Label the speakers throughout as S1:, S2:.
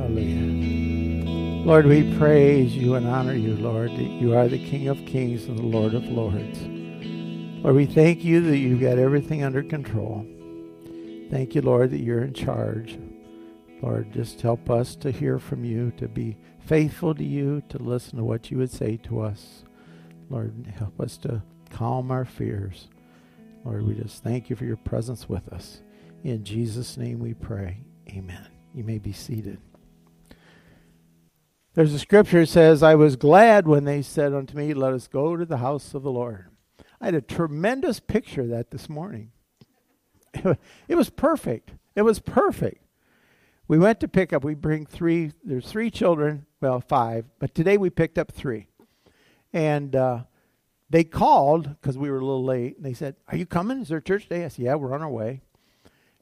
S1: Hallelujah. Lord, we praise you and honor you, Lord, that you are the King of kings and the Lord of lords. Lord, we thank you that you've got everything under control. Thank you, Lord, that you're in charge. Lord, just help us to hear from you, to be faithful to you, to listen to what you would say to us. Lord, help us to calm our fears. Lord, we just thank you for your presence with us. In Jesus' name we pray. Amen. You may be seated. There's a scripture that says, I was glad when they said unto me, Let us go to the house of the Lord. I had a tremendous picture of that this morning. It was perfect. It was perfect. We went to pick up, we bring three, there's three children, well, five, but today we picked up three. And uh, they called because we were a little late, and they said, Are you coming? Is there church day? I said, Yeah, we're on our way.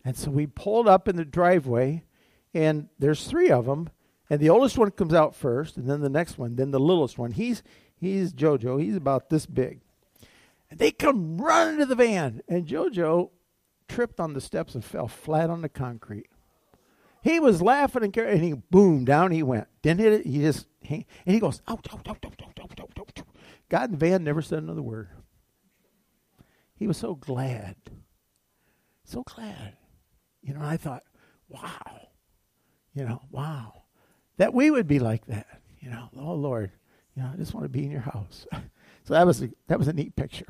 S1: And so we pulled up in the driveway, and there's three of them, and the oldest one comes out first, and then the next one, then the littlest one. He's he's Jojo. He's about this big. And they come running to the van, and Jojo tripped on the steps and fell flat on the concrete. He was laughing and and he boom down he went. Didn't hit it. He just he, and he goes ouch ouch ouch ouch ouch ouch ouch. ouch. God in the van never said another word. He was so glad, so glad. You know, I thought, wow, you know, wow, that we would be like that. You know, oh Lord, you know, I just want to be in your house. so that was a, that was a neat picture.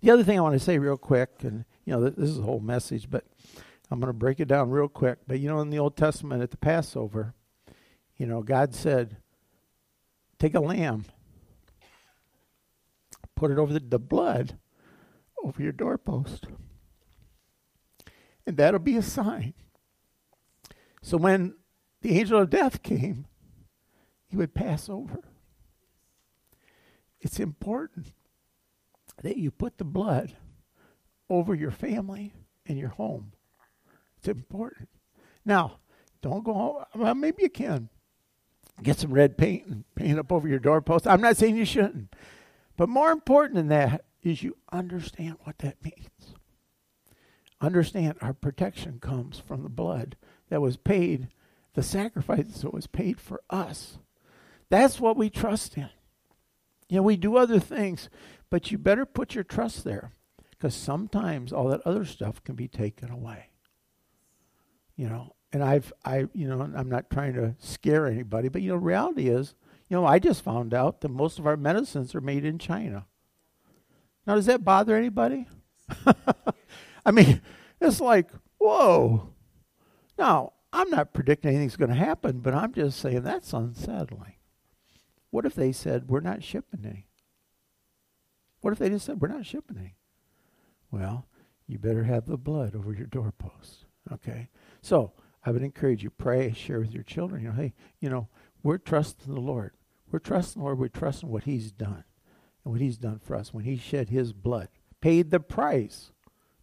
S1: The other thing I want to say real quick, and you know, this is a whole message, but I'm going to break it down real quick. But you know, in the Old Testament at the Passover, you know, God said, take a lamb, put it over the, the blood over your doorpost. And that'll be a sign. So when the angel of death came, he would pass over. It's important that you put the blood over your family and your home. It's important. Now, don't go, home. well, maybe you can. Get some red paint and paint up over your doorpost. I'm not saying you shouldn't. But more important than that is you understand what that means. Understand our protection comes from the blood that was paid, the sacrifice that was paid for us. That's what we trust in. You know, we do other things, but you better put your trust there because sometimes all that other stuff can be taken away. You know, and I've, I, you know, I'm not trying to scare anybody, but you know, reality is, you know, I just found out that most of our medicines are made in China. Now, does that bother anybody? I mean, it's like, whoa. Now, I'm not predicting anything's going to happen, but I'm just saying that's unsettling. What if they said, we're not shipping any? What if they just said, we're not shipping any? Well, you better have the blood over your doorpost. Okay? So, I would encourage you, pray, share with your children. You know, hey, you know, we're trusting the Lord. We're trusting the Lord. We're trusting what He's done and what He's done for us when He shed His blood, paid the price,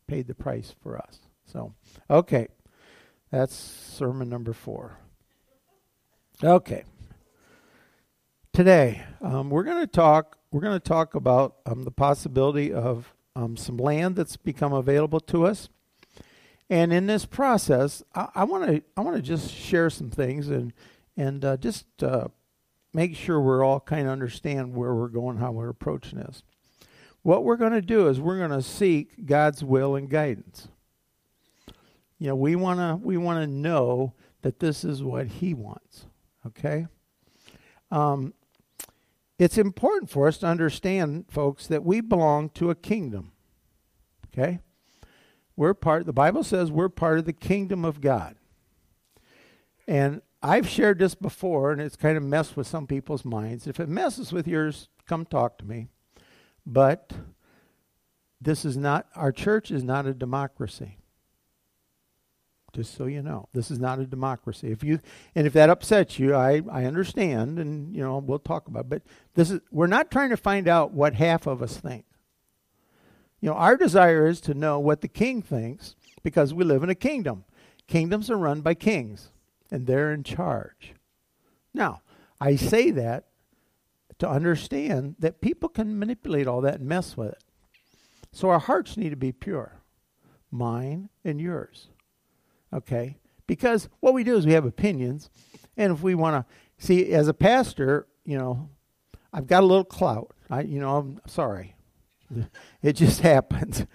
S1: paid the price for us. So, okay, that's sermon number four. Okay, today um, we're going to talk. We're going to talk about um, the possibility of um, some land that's become available to us. And in this process, I want to I want to just share some things and and uh, just uh, make sure we're all kind of understand where we're going, how we're approaching this. What we're going to do is we're going to seek God's will and guidance. You know, we want to we want to know that this is what He wants. Okay. Um, it's important for us to understand, folks, that we belong to a kingdom. Okay? We're part, the Bible says we're part of the kingdom of God. And I've shared this before, and it's kind of messed with some people's minds. If it messes with yours, come talk to me. But this is not, our church is not a democracy. Just so you know, this is not a democracy. If you and if that upsets you, I, I understand, and you know we'll talk about. It. But this is we're not trying to find out what half of us think. You know, our desire is to know what the king thinks because we live in a kingdom. Kingdoms are run by kings and they're in charge. Now, I say that to understand that people can manipulate all that and mess with it. So our hearts need to be pure mine and yours. Okay? Because what we do is we have opinions, and if we want to see, as a pastor, you know, I've got a little clout. I, you know, I'm sorry, it just happens.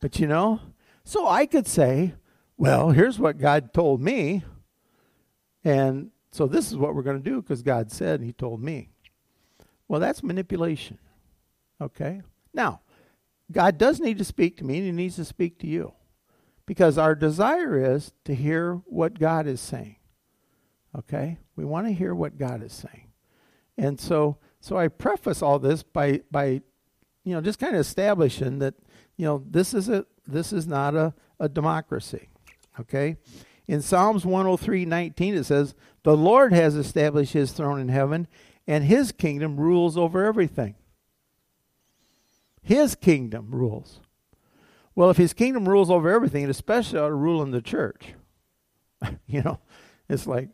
S1: But you know, so I could say, well, here's what God told me, and so this is what we're going to do because God said He told me. Well, that's manipulation. Okay? Now, God does need to speak to me, and He needs to speak to you. Because our desire is to hear what God is saying. Okay? We want to hear what God is saying. And so so I preface all this by by you know just kind of establishing that you know this is a this is not a, a democracy. Okay? In Psalms 103:19 it says, "The Lord has established his throne in heaven, and his kingdom rules over everything." His kingdom rules. Well, if his kingdom rules over everything, it especially ought to rule in the church. you know, it's like,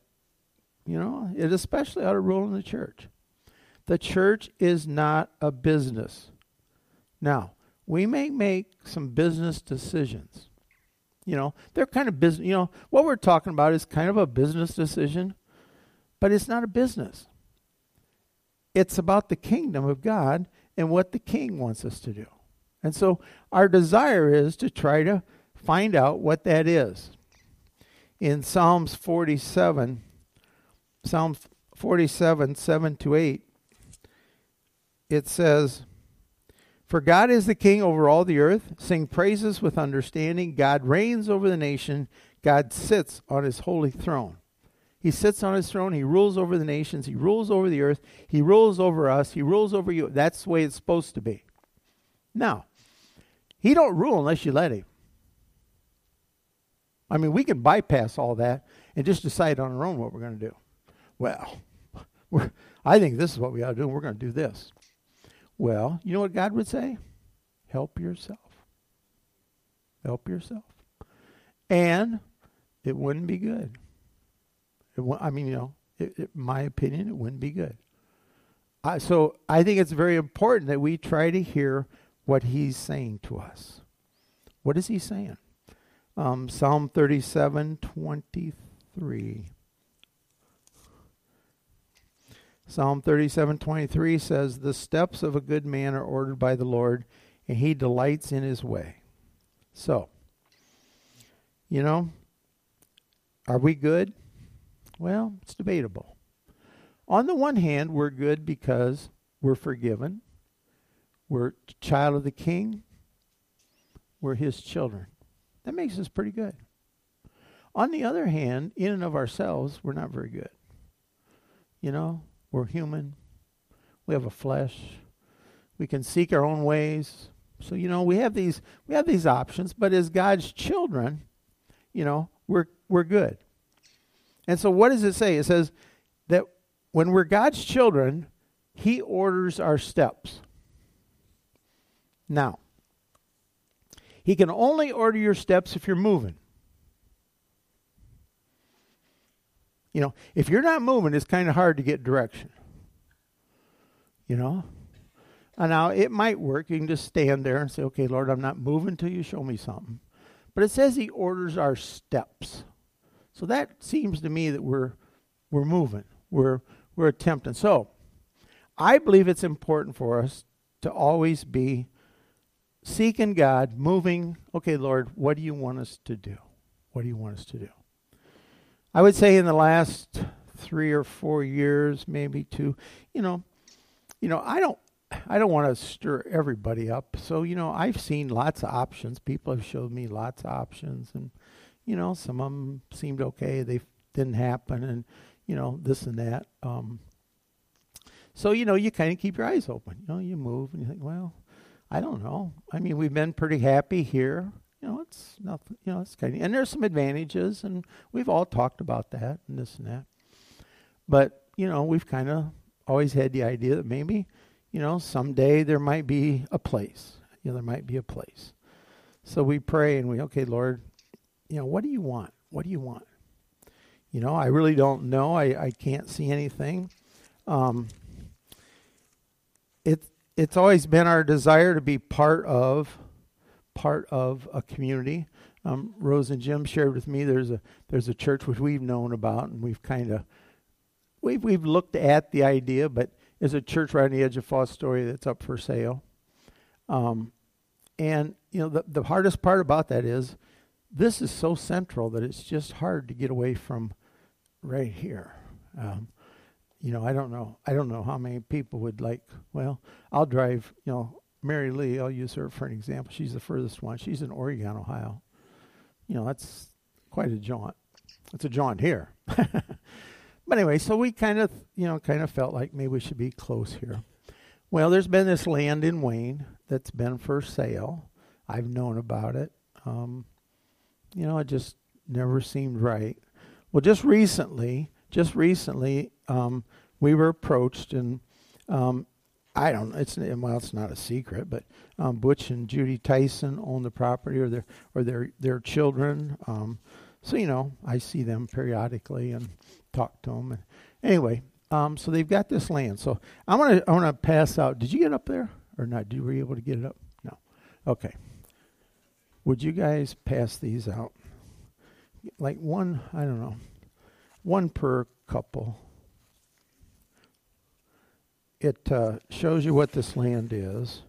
S1: you know, it especially ought to rule in the church. The church is not a business. Now, we may make some business decisions. You know, they're kind of business, you know, what we're talking about is kind of a business decision, but it's not a business. It's about the kingdom of God and what the king wants us to do. And so our desire is to try to find out what that is. In Psalms 47, Psalm 47, 7 to 8, it says, For God is the king over all the earth. Sing praises with understanding. God reigns over the nation. God sits on his holy throne. He sits on his throne. He rules over the nations. He rules over the earth. He rules over us. He rules over you. That's the way it's supposed to be. Now, he don't rule unless you let him. I mean, we can bypass all that and just decide on our own what we're going to do. Well, I think this is what we ought to do. We're going to do this. Well, you know what God would say? Help yourself. Help yourself. And it wouldn't be good. I mean, you know, it, it, my opinion, it wouldn't be good. So I think it's very important that we try to hear what he's saying to us. What is he saying? Um, Psalm 37 23. Psalm 37 23 says, The steps of a good man are ordered by the Lord, and he delights in his way. So, you know, are we good? Well, it's debatable. On the one hand, we're good because we're forgiven. We're child of the king. We're his children. That makes us pretty good. On the other hand, in and of ourselves, we're not very good. You know, we're human. We have a flesh. We can seek our own ways. So, you know, we have these we have these options, but as God's children, you know, we're we're good. And so what does it say? It says that when we're God's children, he orders our steps. Now, he can only order your steps if you're moving. You know, if you're not moving, it's kind of hard to get direction. You know? And now it might work. You can just stand there and say, okay, Lord, I'm not moving till you show me something. But it says he orders our steps. So that seems to me that we're we're moving. We're we're attempting. So I believe it's important for us to always be seeking God, moving, okay, Lord, what do you want us to do? What do you want us to do? I would say in the last three or four years, maybe two, you know, you know, I don't I don't want to stir everybody up. So, you know, I've seen lots of options. People have showed me lots of options and you know, some of them seemed okay. They didn't happen and you know, this and that. Um so, you know, you kind of keep your eyes open. You know, you move and you think, well, I don't know. I mean, we've been pretty happy here. You know, it's nothing. You know, it's kind of, and there's some advantages, and we've all talked about that and this and that. But you know, we've kind of always had the idea that maybe, you know, someday there might be a place. You know, there might be a place. So we pray and we, okay, Lord, you know, what do you want? What do you want? You know, I really don't know. I, I can't see anything. Um, it it's always been our desire to be part of part of a community. um, Rose and Jim shared with me there's a there's a church which we've known about and we've kind of we've we've looked at the idea, but there's a church right on the edge of Fostoria that's up for sale. Um, and you know the the hardest part about that is this is so central that it's just hard to get away from right here. Um, you know, I don't know. I don't know how many people would like. Well, I'll drive. You know, Mary Lee. I'll use her for an example. She's the furthest one. She's in Oregon, Ohio. You know, that's quite a jaunt. It's a jaunt here. but anyway, so we kind of, you know, kind of felt like maybe we should be close here. Well, there's been this land in Wayne that's been for sale. I've known about it. Um, you know, it just never seemed right. Well, just recently, just recently, um, we were approached, and um, I don't. It's well, it's not a secret, but um, Butch and Judy Tyson own the property, or their or their their children. Um, so you know, I see them periodically and talk to them. And anyway, um, so they've got this land. So I want to I want to pass out. Did you get up there or not? Did were you able to get it up? No. Okay. Would you guys pass these out? Like one, I don't know, one per couple. It uh, shows you what this land is.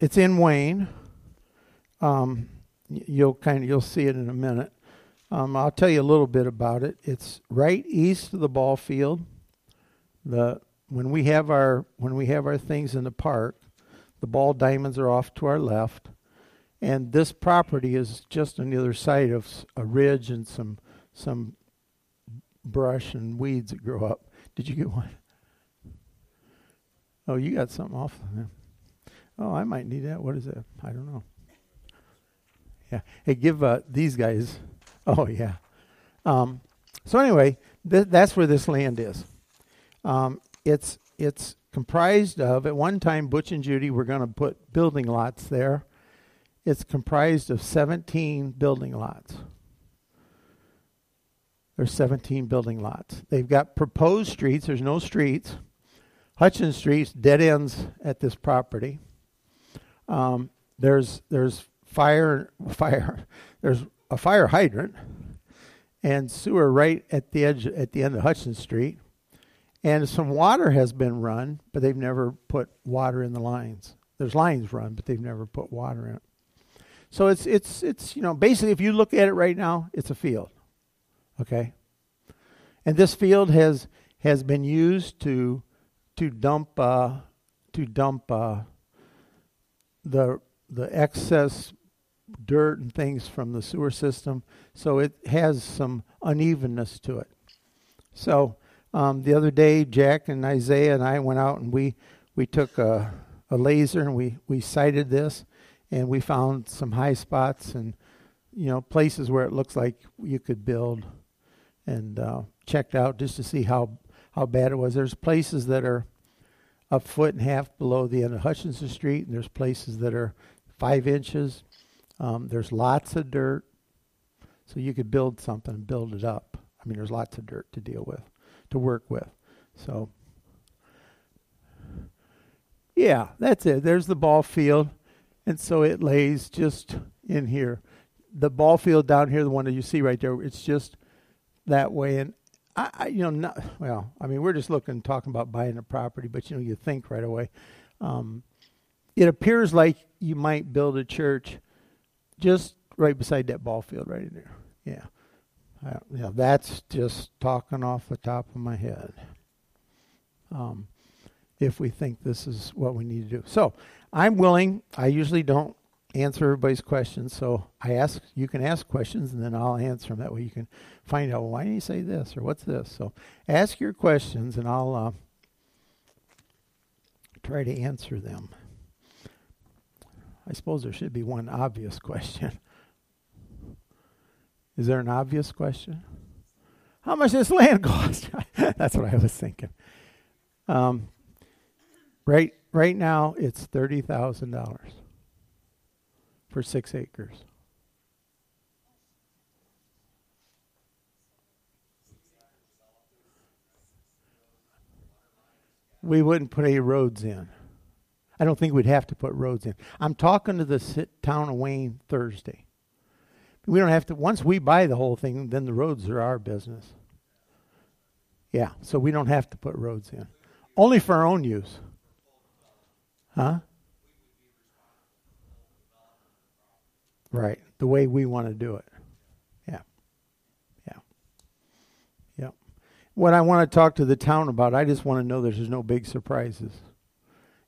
S1: It's in Wayne. Um, you'll kind of you'll see it in a minute. Um, I'll tell you a little bit about it. It's right east of the ball field. The when we have our when we have our things in the park, the ball diamonds are off to our left, and this property is just on the other side of a ridge and some some brush and weeds that grow up. Did you get one? Oh, you got something off there. Oh, I might need that. What is that? I don't know. Yeah. Hey, give uh, these guys. Oh, yeah. Um, so anyway, th- that's where this land is. Um, it's it's comprised of at one time Butch and Judy were going to put building lots there. It's comprised of 17 building lots. There's 17 building lots. They've got proposed streets. There's no streets. Hutchins Street's dead ends at this property. Um, there's there's fire fire there's a fire hydrant and sewer right at the edge at the end of Hutchins Street. And some water has been run, but they've never put water in the lines. There's lines run, but they've never put water in it. So it's it's it's you know basically if you look at it right now, it's a field. Okay? And this field has has been used to to dump uh, to dump uh, the the excess dirt and things from the sewer system, so it has some unevenness to it. So um, the other day, Jack and Isaiah and I went out and we we took a, a laser and we we sighted this, and we found some high spots and you know places where it looks like you could build, and uh, checked out just to see how how bad it was. There's places that are a foot and a half below the end of Hutchinson Street, and there's places that are five inches. Um, there's lots of dirt, so you could build something and build it up. I mean, there's lots of dirt to deal with, to work with. So, yeah, that's it. There's the ball field, and so it lays just in here. The ball field down here, the one that you see right there, it's just that way. And I, I you know, not well. I mean, we're just looking, talking about buying a property, but you know, you think right away. Um, it appears like you might build a church just right beside that ball field right in there. Yeah. Uh, yeah, that's just talking off the top of my head. Um, if we think this is what we need to do. So I'm willing. I usually don't answer everybody's questions, so I ask. You can ask questions, and then I'll answer them. That way, you can find out why did you say this or what's this. So ask your questions, and I'll uh, try to answer them. I suppose there should be one obvious question. Is there an obvious question? How much does this land cost? That's what I was thinking. Um, right, right now, it's thirty thousand dollars for six acres. We wouldn't put any roads in. I don't think we'd have to put roads in. I'm talking to the town of Wayne Thursday. We don't have to, once we buy the whole thing, then the roads are our business. Yeah, so we don't have to put roads in. Only for our own use. Huh? Right, the way we want to do it. Yeah. Yeah. Yeah. What I want to talk to the town about, I just want to know there's no big surprises.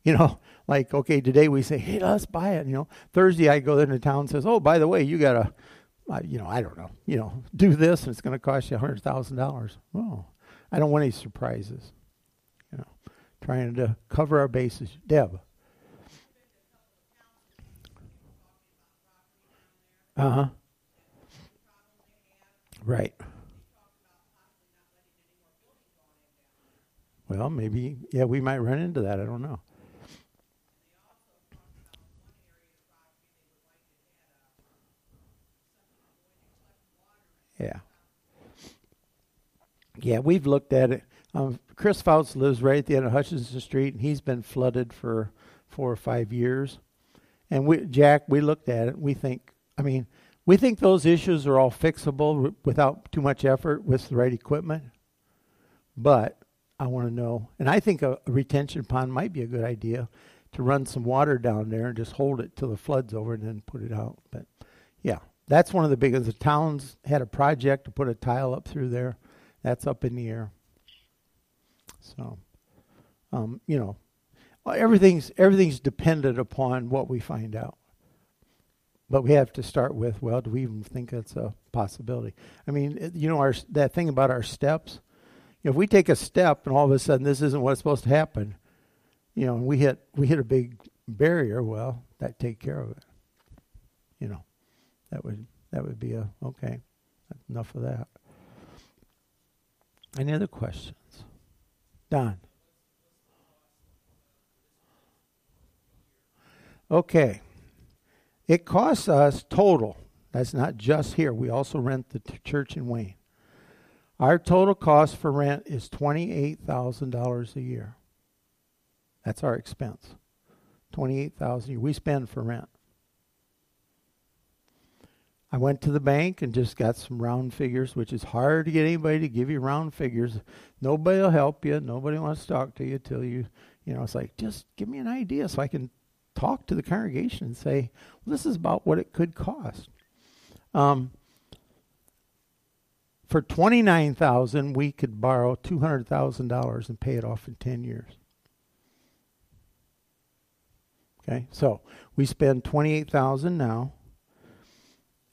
S1: You know, like, okay, today we say, hey, let's buy it. You know, Thursday I go into town and says, oh, by the way, you got to, uh, you know, I don't know, you know, do this and it's going to cost you $100,000. Oh, I don't want any surprises. You know, trying to cover our bases. Deb. Uh huh. Right. Well, maybe, yeah, we might run into that. I don't know. Yeah. Yeah, we've looked at it. Um, Chris Fouts lives right at the end of Hutchinson Street, and he's been flooded for four or five years. And we, Jack, we looked at it. We think, I mean, we think those issues are all fixable without too much effort with the right equipment. But I want to know, and I think a, a retention pond might be a good idea to run some water down there and just hold it till the flood's over and then put it out. But yeah, that's one of the biggest. The towns had a project to put a tile up through there. That's up in the air. So, um, you know, everything's everything's dependent upon what we find out. But we have to start with, well, do we even think that's a possibility? I mean, you know, our that thing about our steps. If we take a step and all of a sudden this isn't what's supposed to happen, you know, and we hit we hit a big barrier, well, that take care of it. You know, that would that would be a okay. Enough of that. Any other questions? Don. Okay. It costs us total. That's not just here. We also rent the t- church in Wayne. Our total cost for rent is $28,000 a year. That's our expense. 28,000 a year we spend for rent. I went to the bank and just got some round figures, which is hard to get anybody to give you round figures. Nobody will help you. Nobody wants to talk to you till you, you know, it's like, just give me an idea so I can talk to the congregation and say, well, this is about what it could cost. Um, for 29000 we could borrow $200,000 and pay it off in 10 years. Okay, so we spend 28000 now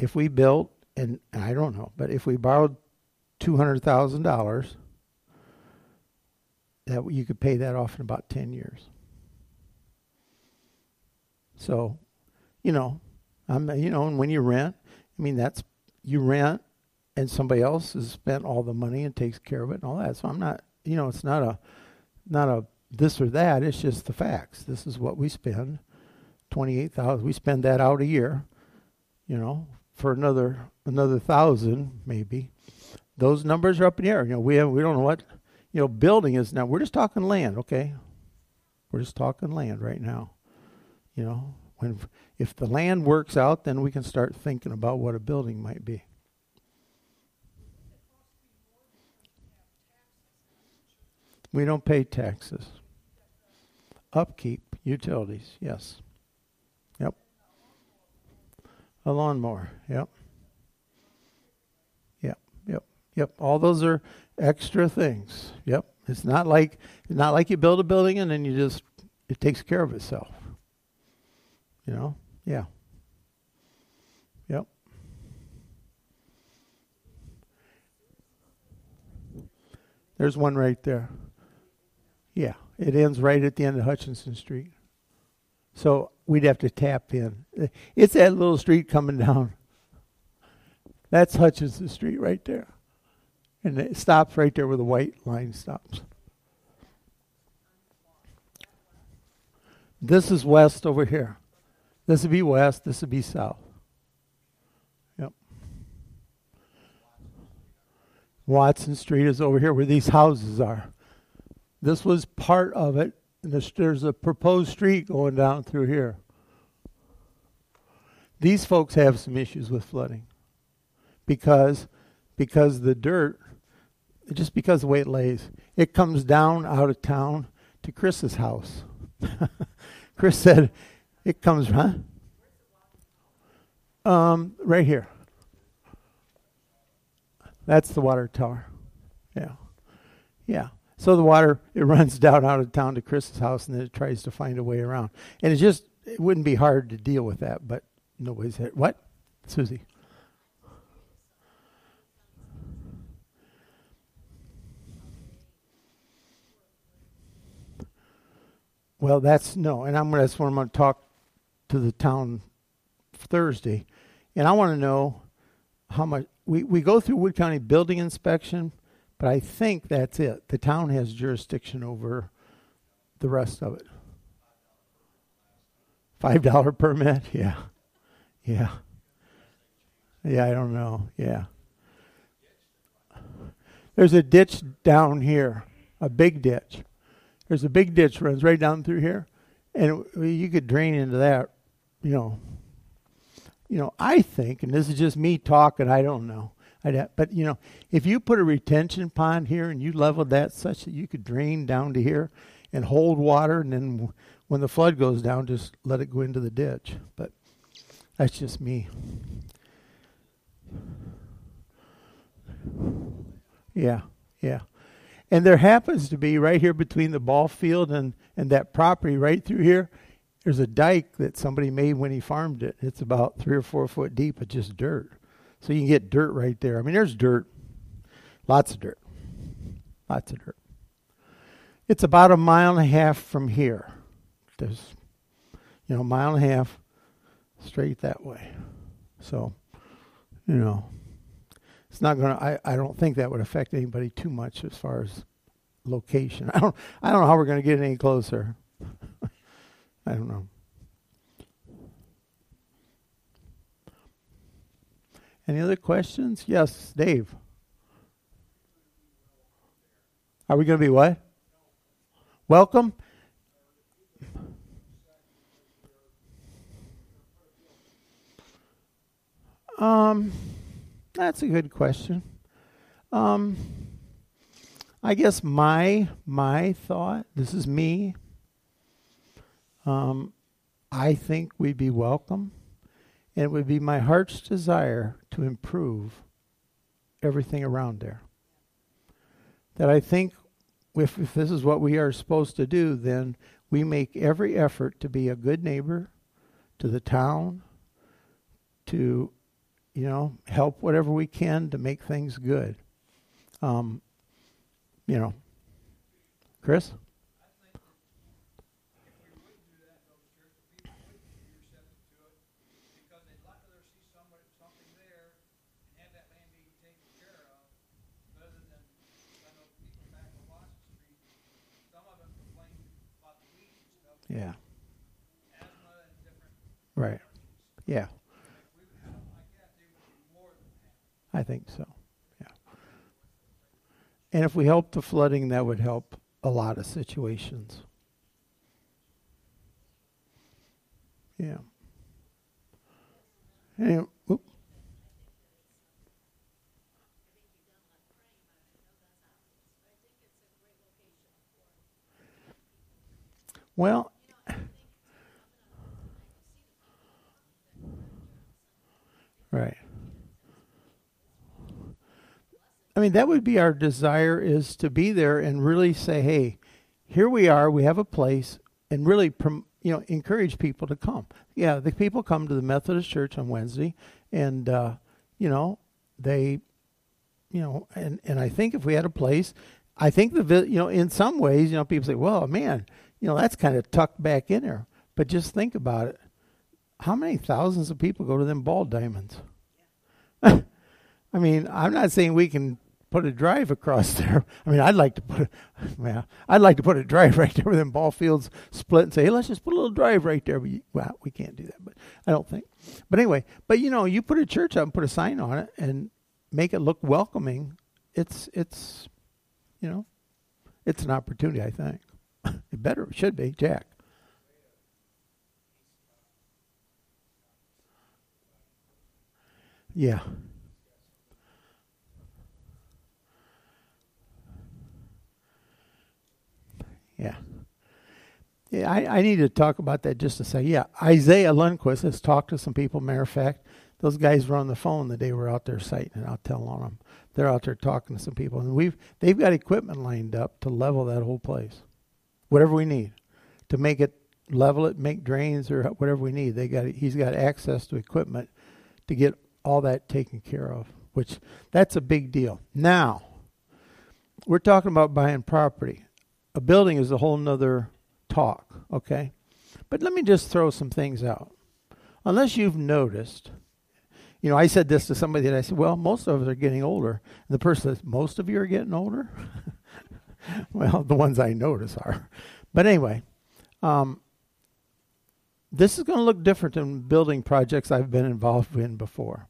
S1: if we built, and I don't know, but if we borrowed two hundred thousand dollars, that you could pay that off in about ten years. So, you know, I'm you know, and when you rent, I mean that's you rent, and somebody else has spent all the money and takes care of it and all that. So I'm not, you know, it's not a, not a this or that. It's just the facts. This is what we spend. Twenty eight thousand. We spend that out a year. You know, for another another thousand maybe. Those numbers are up in the air. You know, we have, we don't know what you know building is now. We're just talking land, okay? We're just talking land right now. You know, when if the land works out, then we can start thinking about what a building might be. We don't pay taxes. Upkeep, utilities, yes. Yep. A lawnmower. Yep. Yep. Yep. Yep. All those are extra things. Yep. It's not like not like you build a building and then you just it takes care of itself. You know? Yeah. Yep. There's one right there. Yeah. It ends right at the end of Hutchinson Street. So we'd have to tap in. It's that little street coming down. That's Hutchinson Street right there. And it stops right there where the white line stops. This is west over here. This would be west, this would be south. Yep. Watson Street is over here where these houses are. This was part of it And there's, a proposed street going down through here. These folks have some issues with flooding because because the dirt, just because the way it lays, it comes down out of town to Chris's house. Chris said it comes, huh? Um, right here. That's the water tower. Yeah. Yeah. So the water it runs down out of town to Chris's house and then it tries to find a way around. And it just it wouldn't be hard to deal with that, but nobody's had what? Susie. Well, that's no, and I'm that's what I'm going to talk to the town Thursday, and I want to know how much we we go through Wood County building inspection, but I think that's it. The town has jurisdiction over the rest of it. Five dollar permit, yeah, yeah, yeah. I don't know, yeah. There's a ditch down here, a big ditch there's a big ditch runs right down through here, and you could drain into that. You know, you know. I think, and this is just me talking. I don't know. I'd but you know, if you put a retention pond here and you leveled that such that you could drain down to here and hold water, and then when the flood goes down, just let it go into the ditch. But that's just me. Yeah, yeah. And there happens to be right here between the ball field and, and that property right through here, there's a dike that somebody made when he farmed it. It's about three or four foot deep, but just dirt. So you can get dirt right there. I mean, there's dirt, lots of dirt, lots of dirt. It's about a mile and a half from here. There's, you know, a mile and a half straight that way. So, you know, it's not going to, I, I don't think that would affect anybody too much as far as location. I don't, I don't know how we're going to get any closer. I don't know. Any other questions? Yes, Dave. Are we going to be what? Welcome? Um, that's a good question. Um, I guess my my thought. This is me. Um, I think we'd be welcome, and it would be my heart's desire to improve everything around there. That I think, if, if this is what we are supposed to do, then we make every effort to be a good neighbor to the town, to you know, help whatever we can to make things good. Um, you know, Chris? Yeah. Right. Yeah. I think so. Yeah. And if we help the flooding, that would help a lot of situations. Yeah. Anyway, Well, right. I mean, that would be our desire is to be there and really say, hey, here we are, we have a place, and really, prom- you know, encourage people to come. Yeah, the people come to the Methodist Church on Wednesday, and uh, you know, they, you know, and and I think if we had a place, I think the you know, in some ways, you know, people say, well, man, you know, that's kind of tucked back in there, but just think about it. How many thousands of people go to them ball diamonds? I mean, I'm not saying we can put a drive across there. I mean, I'd like to put, a, yeah, I'd like to put a drive right there where them ball fields split and say, hey, let's just put a little drive right there. But well, we can't do that, but I don't think. But anyway, but you know, you put a church up and put a sign on it and make it look welcoming. It's it's, you know, it's an opportunity. I think. it better should be Jack. Yeah. Yeah. Yeah, I, I need to talk about that just to say, yeah, Isaiah Lundquist has talked to some people. Matter of fact, those guys were on the phone the day we're out there sighting and I'll tell on them. They're out there talking to some people, and we've they've got equipment lined up to level that whole place, whatever we need, to make it level it, make drains or whatever we need. They got he's got access to equipment to get all that taken care of, which that's a big deal. Now, we're talking about buying property. A building is a whole nother talk, okay? But let me just throw some things out. Unless you've noticed, you know, I said this to somebody and I said, well, most of us are getting older. And the person says, most of you are getting older? well, the ones I notice are. But anyway, um, this is going to look different than building projects I've been involved in before.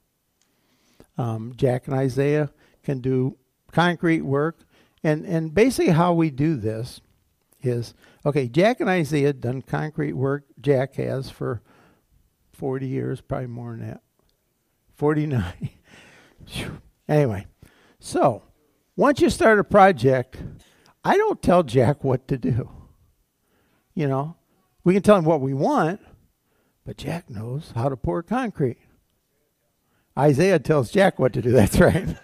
S1: Um, Jack and Isaiah can do concrete work. And, and basically, how we do this is okay, Jack and Isaiah done concrete work. Jack has for 40 years, probably more than that. 49. anyway, so once you start a project, I don't tell Jack what to do. You know, we can tell him what we want, but Jack knows how to pour concrete. Isaiah tells Jack what to do. That's right.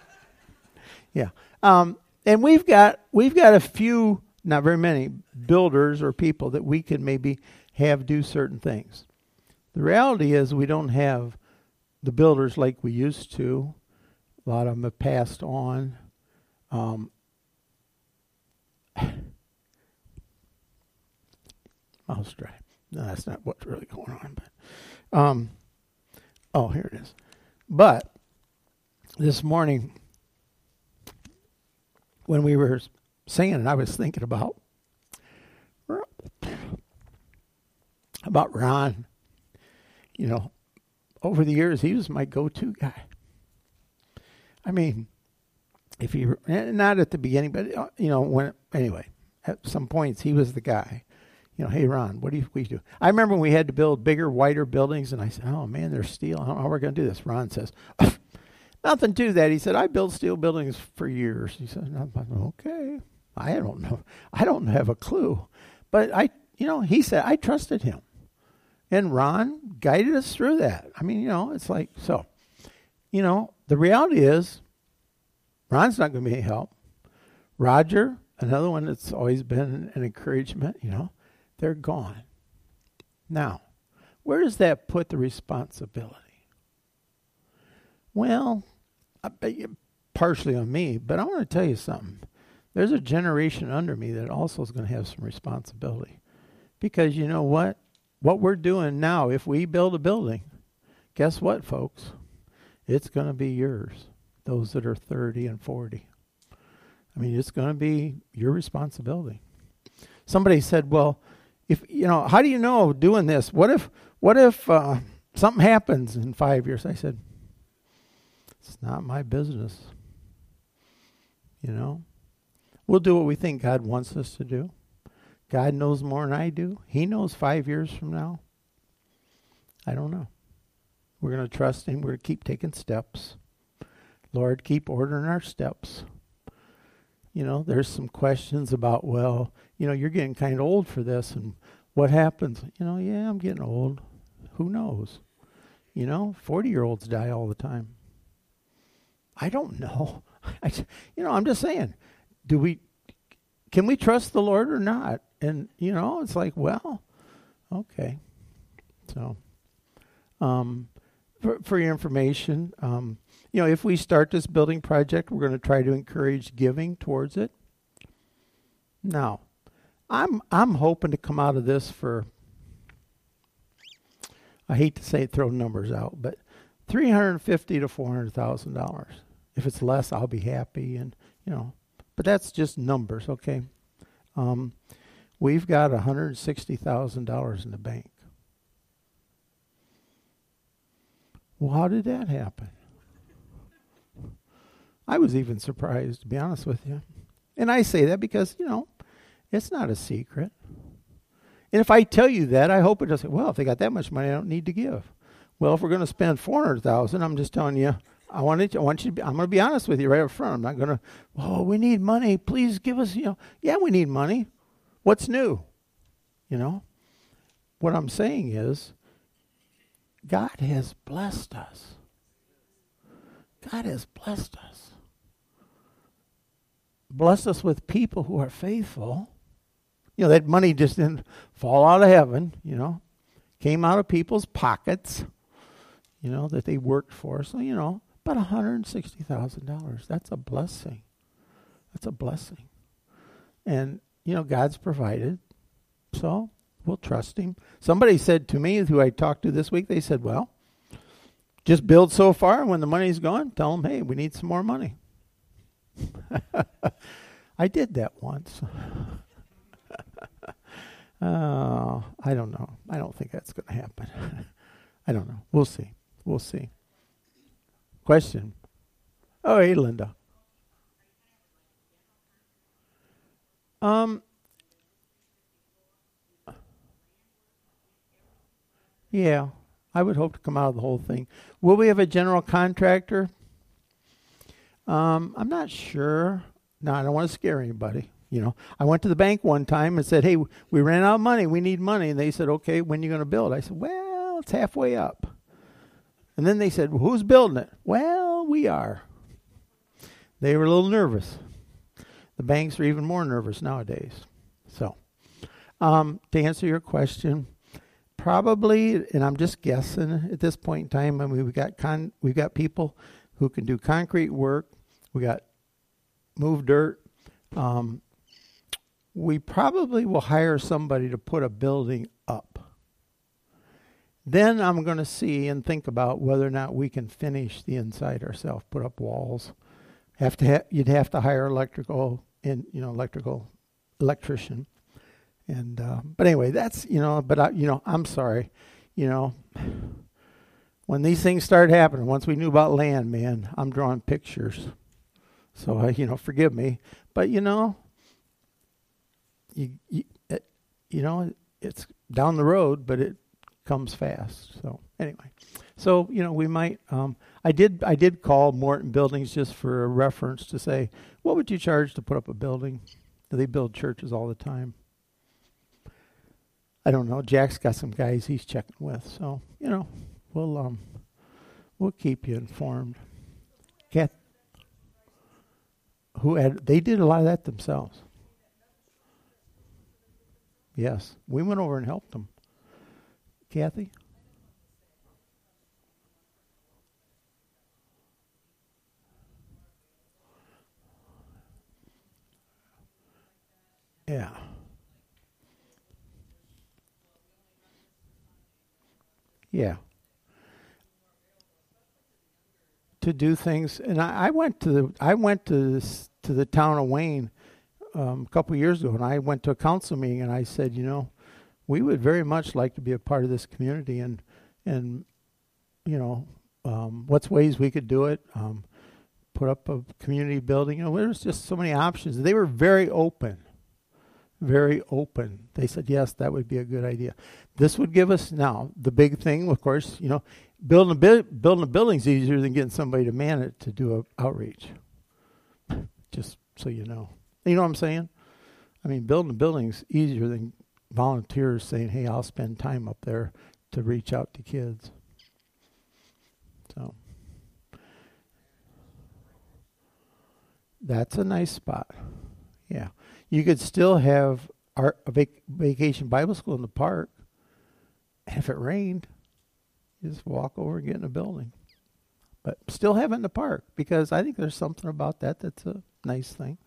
S1: yeah. Um, and we've got we've got a few not very many builders or people that we can maybe have do certain things. The reality is we don't have the builders like we used to. A lot of them have passed on. Um, mouse dry. No, that's not what's really going on. But um, oh, here it is. But this morning, when we were singing, and I was thinking about about Ron. You know, over the years, he was my go-to guy. I mean, if he not at the beginning, but uh, you know when anyway, at some points he was the guy. You know, hey Ron, what do you, we do? I remember when we had to build bigger, wider buildings, and I said, "Oh man, they're steel. How are we going to do this?" Ron says, "Nothing to that." He said, "I built steel buildings for years." He said, "Okay." I don't know. I don't have a clue. But I, you know, he said, I trusted him. And Ron guided us through that. I mean, you know, it's like, so, you know, the reality is Ron's not going to be any help. Roger, another one that's always been an encouragement, you know, they're gone. Now, where does that put the responsibility? Well, I bet you partially on me, but I want to tell you something there's a generation under me that also is going to have some responsibility. Because you know what? What we're doing now, if we build a building, guess what, folks? It's going to be yours, those that are 30 and 40. I mean, it's going to be your responsibility. Somebody said, well, if you know, how do you know doing this? What if what if uh, something happens in 5 years? I said, it's not my business. You know, We'll do what we think God wants us to do. God knows more than I do. He knows five years from now. I don't know. We're going to trust Him. We're going to keep taking steps. Lord, keep ordering our steps. You know, there's some questions about, well, you know, you're getting kind of old for this, and what happens? You know, yeah, I'm getting old. Who knows? You know, 40 year olds die all the time. I don't know. I, you know, I'm just saying do we can we trust the Lord or not? And you know, it's like, well, okay. So, um, for, for your information, um, you know, if we start this building project, we're going to try to encourage giving towards it. Now, I'm I'm hoping to come out of this for. I hate to say throw numbers out, but three hundred fifty to four hundred thousand dollars. If it's less, I'll be happy, and you know, but that's just numbers, okay? Um, we've got $160,000 in the bank. Well, how did that happen? I was even surprised, to be honest with you. And I say that because, you know, It's not a secret. And if I tell you that, I hope it doesn't. Well, if they got that much money, I don't need to give. Well, if we're going to spend four hundred thousand, I'm just telling you. I want to. I want you. To be, I'm going to be honest with you right up front. I'm not going to. Oh, we need money. Please give us. You know. Yeah, we need money. What's new? You know. What I'm saying is, God has blessed us. God has blessed us. Blessed us with people who are faithful. You know, that money just didn't fall out of heaven, you know, came out of people's pockets, you know, that they worked for. So, you know, about $160,000. That's a blessing. That's a blessing. And, you know, God's provided. So we'll trust Him. Somebody said to me, who I talked to this week, they said, well, just build so far. When the money's gone, tell them, hey, we need some more money. I did that once. uh, I don't know. I don't think that's going to happen. I don't know. We'll see. We'll see. Question. Oh, hey, Linda. Um. Yeah. I would hope to come out of the whole thing. Will we have a general contractor? Um, I'm not sure. No, I don't want to scare anybody. You know, I went to the bank one time and said, "Hey, we ran out of money. We need money." And they said, "Okay, when are you going to build?" I said, "Well, it's halfway up." And then they said, well, "Who's building it?" Well, we are. They were a little nervous. The banks are even more nervous nowadays. So, um, to answer your question, probably, and I'm just guessing at this point in time. I mean, we've got con, we've got people who can do concrete work. We got move dirt. Um, we probably will hire somebody to put a building up. Then I'm going to see and think about whether or not we can finish the inside ourselves, put up walls. Have to ha- you'd have to hire electrical and you know electrical electrician. And uh, but anyway, that's you know. But I, you know, I'm sorry. You know, when these things started happening, once we knew about land, man, I'm drawing pictures. So uh, you know, forgive me. But you know, you you, it, you know, it's down the road, but it comes fast. So anyway, so you know, we might. Um, I did. I did call Morton Buildings just for a reference to say, what would you charge to put up a building? They build churches all the time? I don't know. Jack's got some guys he's checking with, so you know, we'll um, we'll keep you informed. Cat, who had they did a lot of that themselves. Yes, we went over and helped them. Kathy. Yeah. Yeah. To do things, and I, I went to the I went to this, to the town of Wayne um, a couple years ago, and I went to a council meeting, and I said, you know, we would very much like to be a part of this community, and and you know, um, what's ways we could do it. Um, put up a community building. You know, there's just so many options. They were very open very open. They said, yes, that would be a good idea. This would give us now the big thing, of course, you know, building a, bu- building a building is easier than getting somebody to man it to do outreach. Just so you know. You know what I'm saying? I mean, building a building's easier than volunteers saying, hey, I'll spend time up there to reach out to kids. So that's a nice spot. Yeah. You could still have our a vac- vacation Bible school in the park. If it rained, you just walk over and get in a building. But still have it in the park because I think there's something about that that's a nice thing.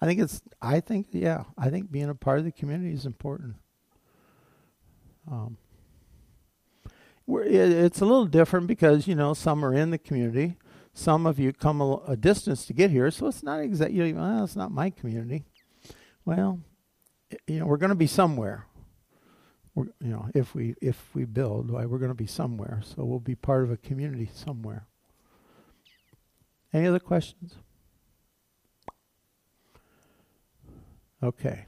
S1: I think it's. I think yeah. I think being a part of the community is important. Um, we're, it, it's a little different because you know some are in the community, some of you come a, a distance to get here, so it's not exactly. You know, well, it's not my community. Well, you know, we're going to be somewhere. You know, if we if we build, we're going to be somewhere. So we'll be part of a community somewhere. Any other questions? Okay.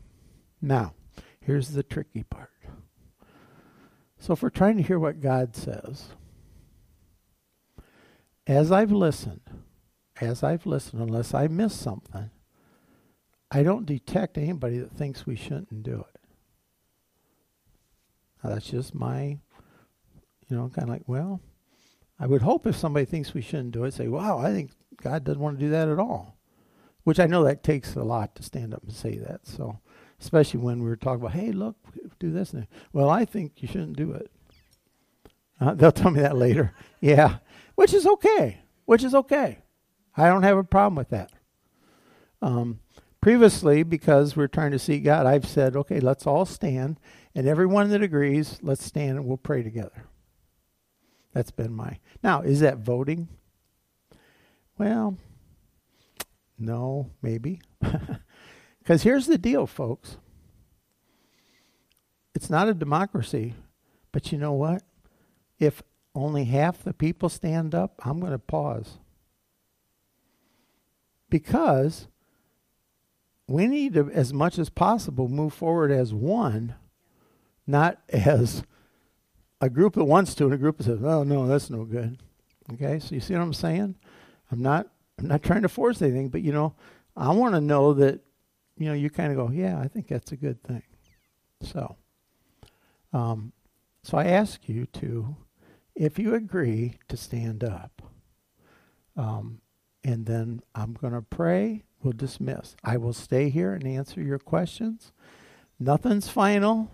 S1: Now, here's the tricky part. So, if we're trying to hear what God says, as I've listened, as I've listened, unless I miss something, I don't detect anybody that thinks we shouldn't do it. Now, that's just my, you know, kind of like, well, I would hope if somebody thinks we shouldn't do it, say, wow, I think God doesn't want to do that at all. Which I know that takes a lot to stand up and say that. So, especially when we were talking about, hey, look, do this. And well, I think you shouldn't do it. Uh, they'll tell me that later. yeah, which is okay. Which is okay. I don't have a problem with that. Um, previously, because we're trying to see God, I've said, okay, let's all stand, and everyone that agrees, let's stand and we'll pray together. That's been my. Now, is that voting? Well, no, maybe. Because here's the deal, folks. It's not a democracy, but you know what? If only half the people stand up, I'm going to pause. Because we need to, as much as possible, move forward as one, not as a group that wants to and a group that says, "Oh no, that's no good." Okay, so you see what I'm saying? I'm not I'm not trying to force anything, but you know, I want to know that you know you kind of go, "Yeah, I think that's a good thing." So, um, so I ask you to, if you agree, to stand up. Um, and then I'm going to pray. We'll dismiss. I will stay here and answer your questions. Nothing's final.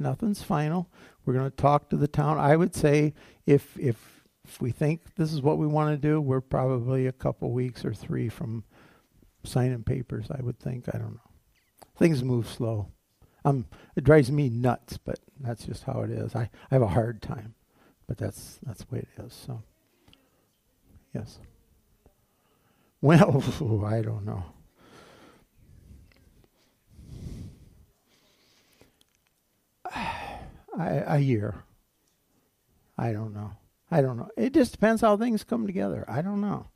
S1: Nothing's final. We're going to talk to the town. I would say if if if we think this is what we want to do, we're probably a couple weeks or three from signing papers. I would think. I don't know. Things move slow. Um, it drives me nuts, but that's just how it is. I, I have a hard time, but that's that's the way it is. So, yes. Well, I don't know. A year. I don't know. I don't know. It just depends how things come together. I don't know.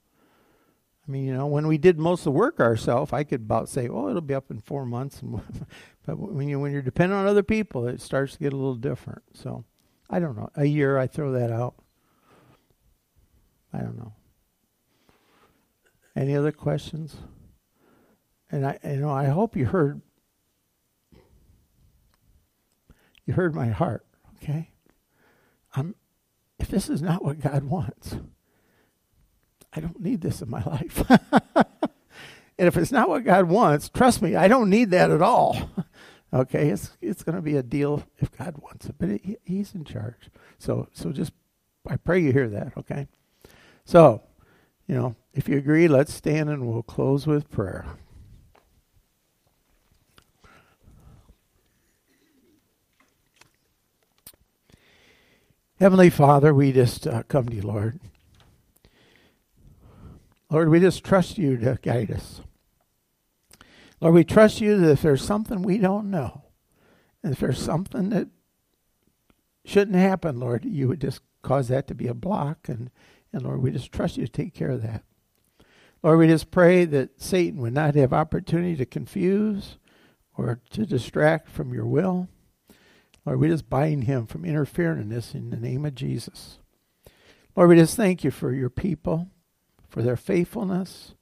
S1: I mean, you know, when we did most of the work ourselves, I could about say, "Oh, it'll be up in four months." but when you when you're dependent on other people, it starts to get a little different. So, I don't know. A year, I throw that out. I don't know. Any other questions? And I, you know, I hope you heard You heard my heart, okay? I'm, if this is not what God wants, I don't need this in my life. and if it's not what God wants, trust me, I don't need that at all. okay, it's it's going to be a deal if God wants it, but it, He's in charge. So so just I pray you hear that. Okay, so you know if you agree, let's stand and we'll close with prayer. Heavenly Father, we just uh, come to you, Lord. Lord, we just trust you to guide us. Lord, we trust you that if there's something we don't know, and if there's something that shouldn't happen, Lord, you would just cause that to be a block. And, and Lord, we just trust you to take care of that. Lord, we just pray that Satan would not have opportunity to confuse or to distract from your will. Lord, we just bind him from interfering in this in the name of Jesus. Lord, we just thank you for your people, for their faithfulness.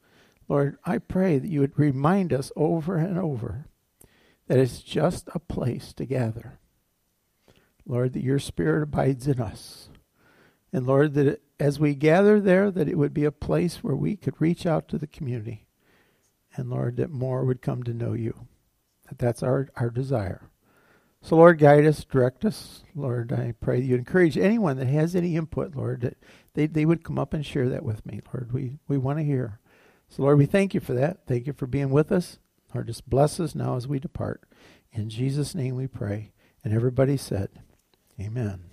S1: Lord, I pray that you would remind us over and over that it's just a place to gather. Lord, that your spirit abides in us. And Lord, that as we gather there, that it would be a place where we could reach out to the community. And Lord, that more would come to know you. That that's our, our desire. So, Lord, guide us, direct us. Lord, I pray you encourage anyone that has any input, Lord, that they, they would come up and share that with me, Lord. We, we want to hear. So, Lord, we thank you for that. Thank you for being with us. Lord, just bless us now as we depart. In Jesus' name we pray. And everybody said, Amen.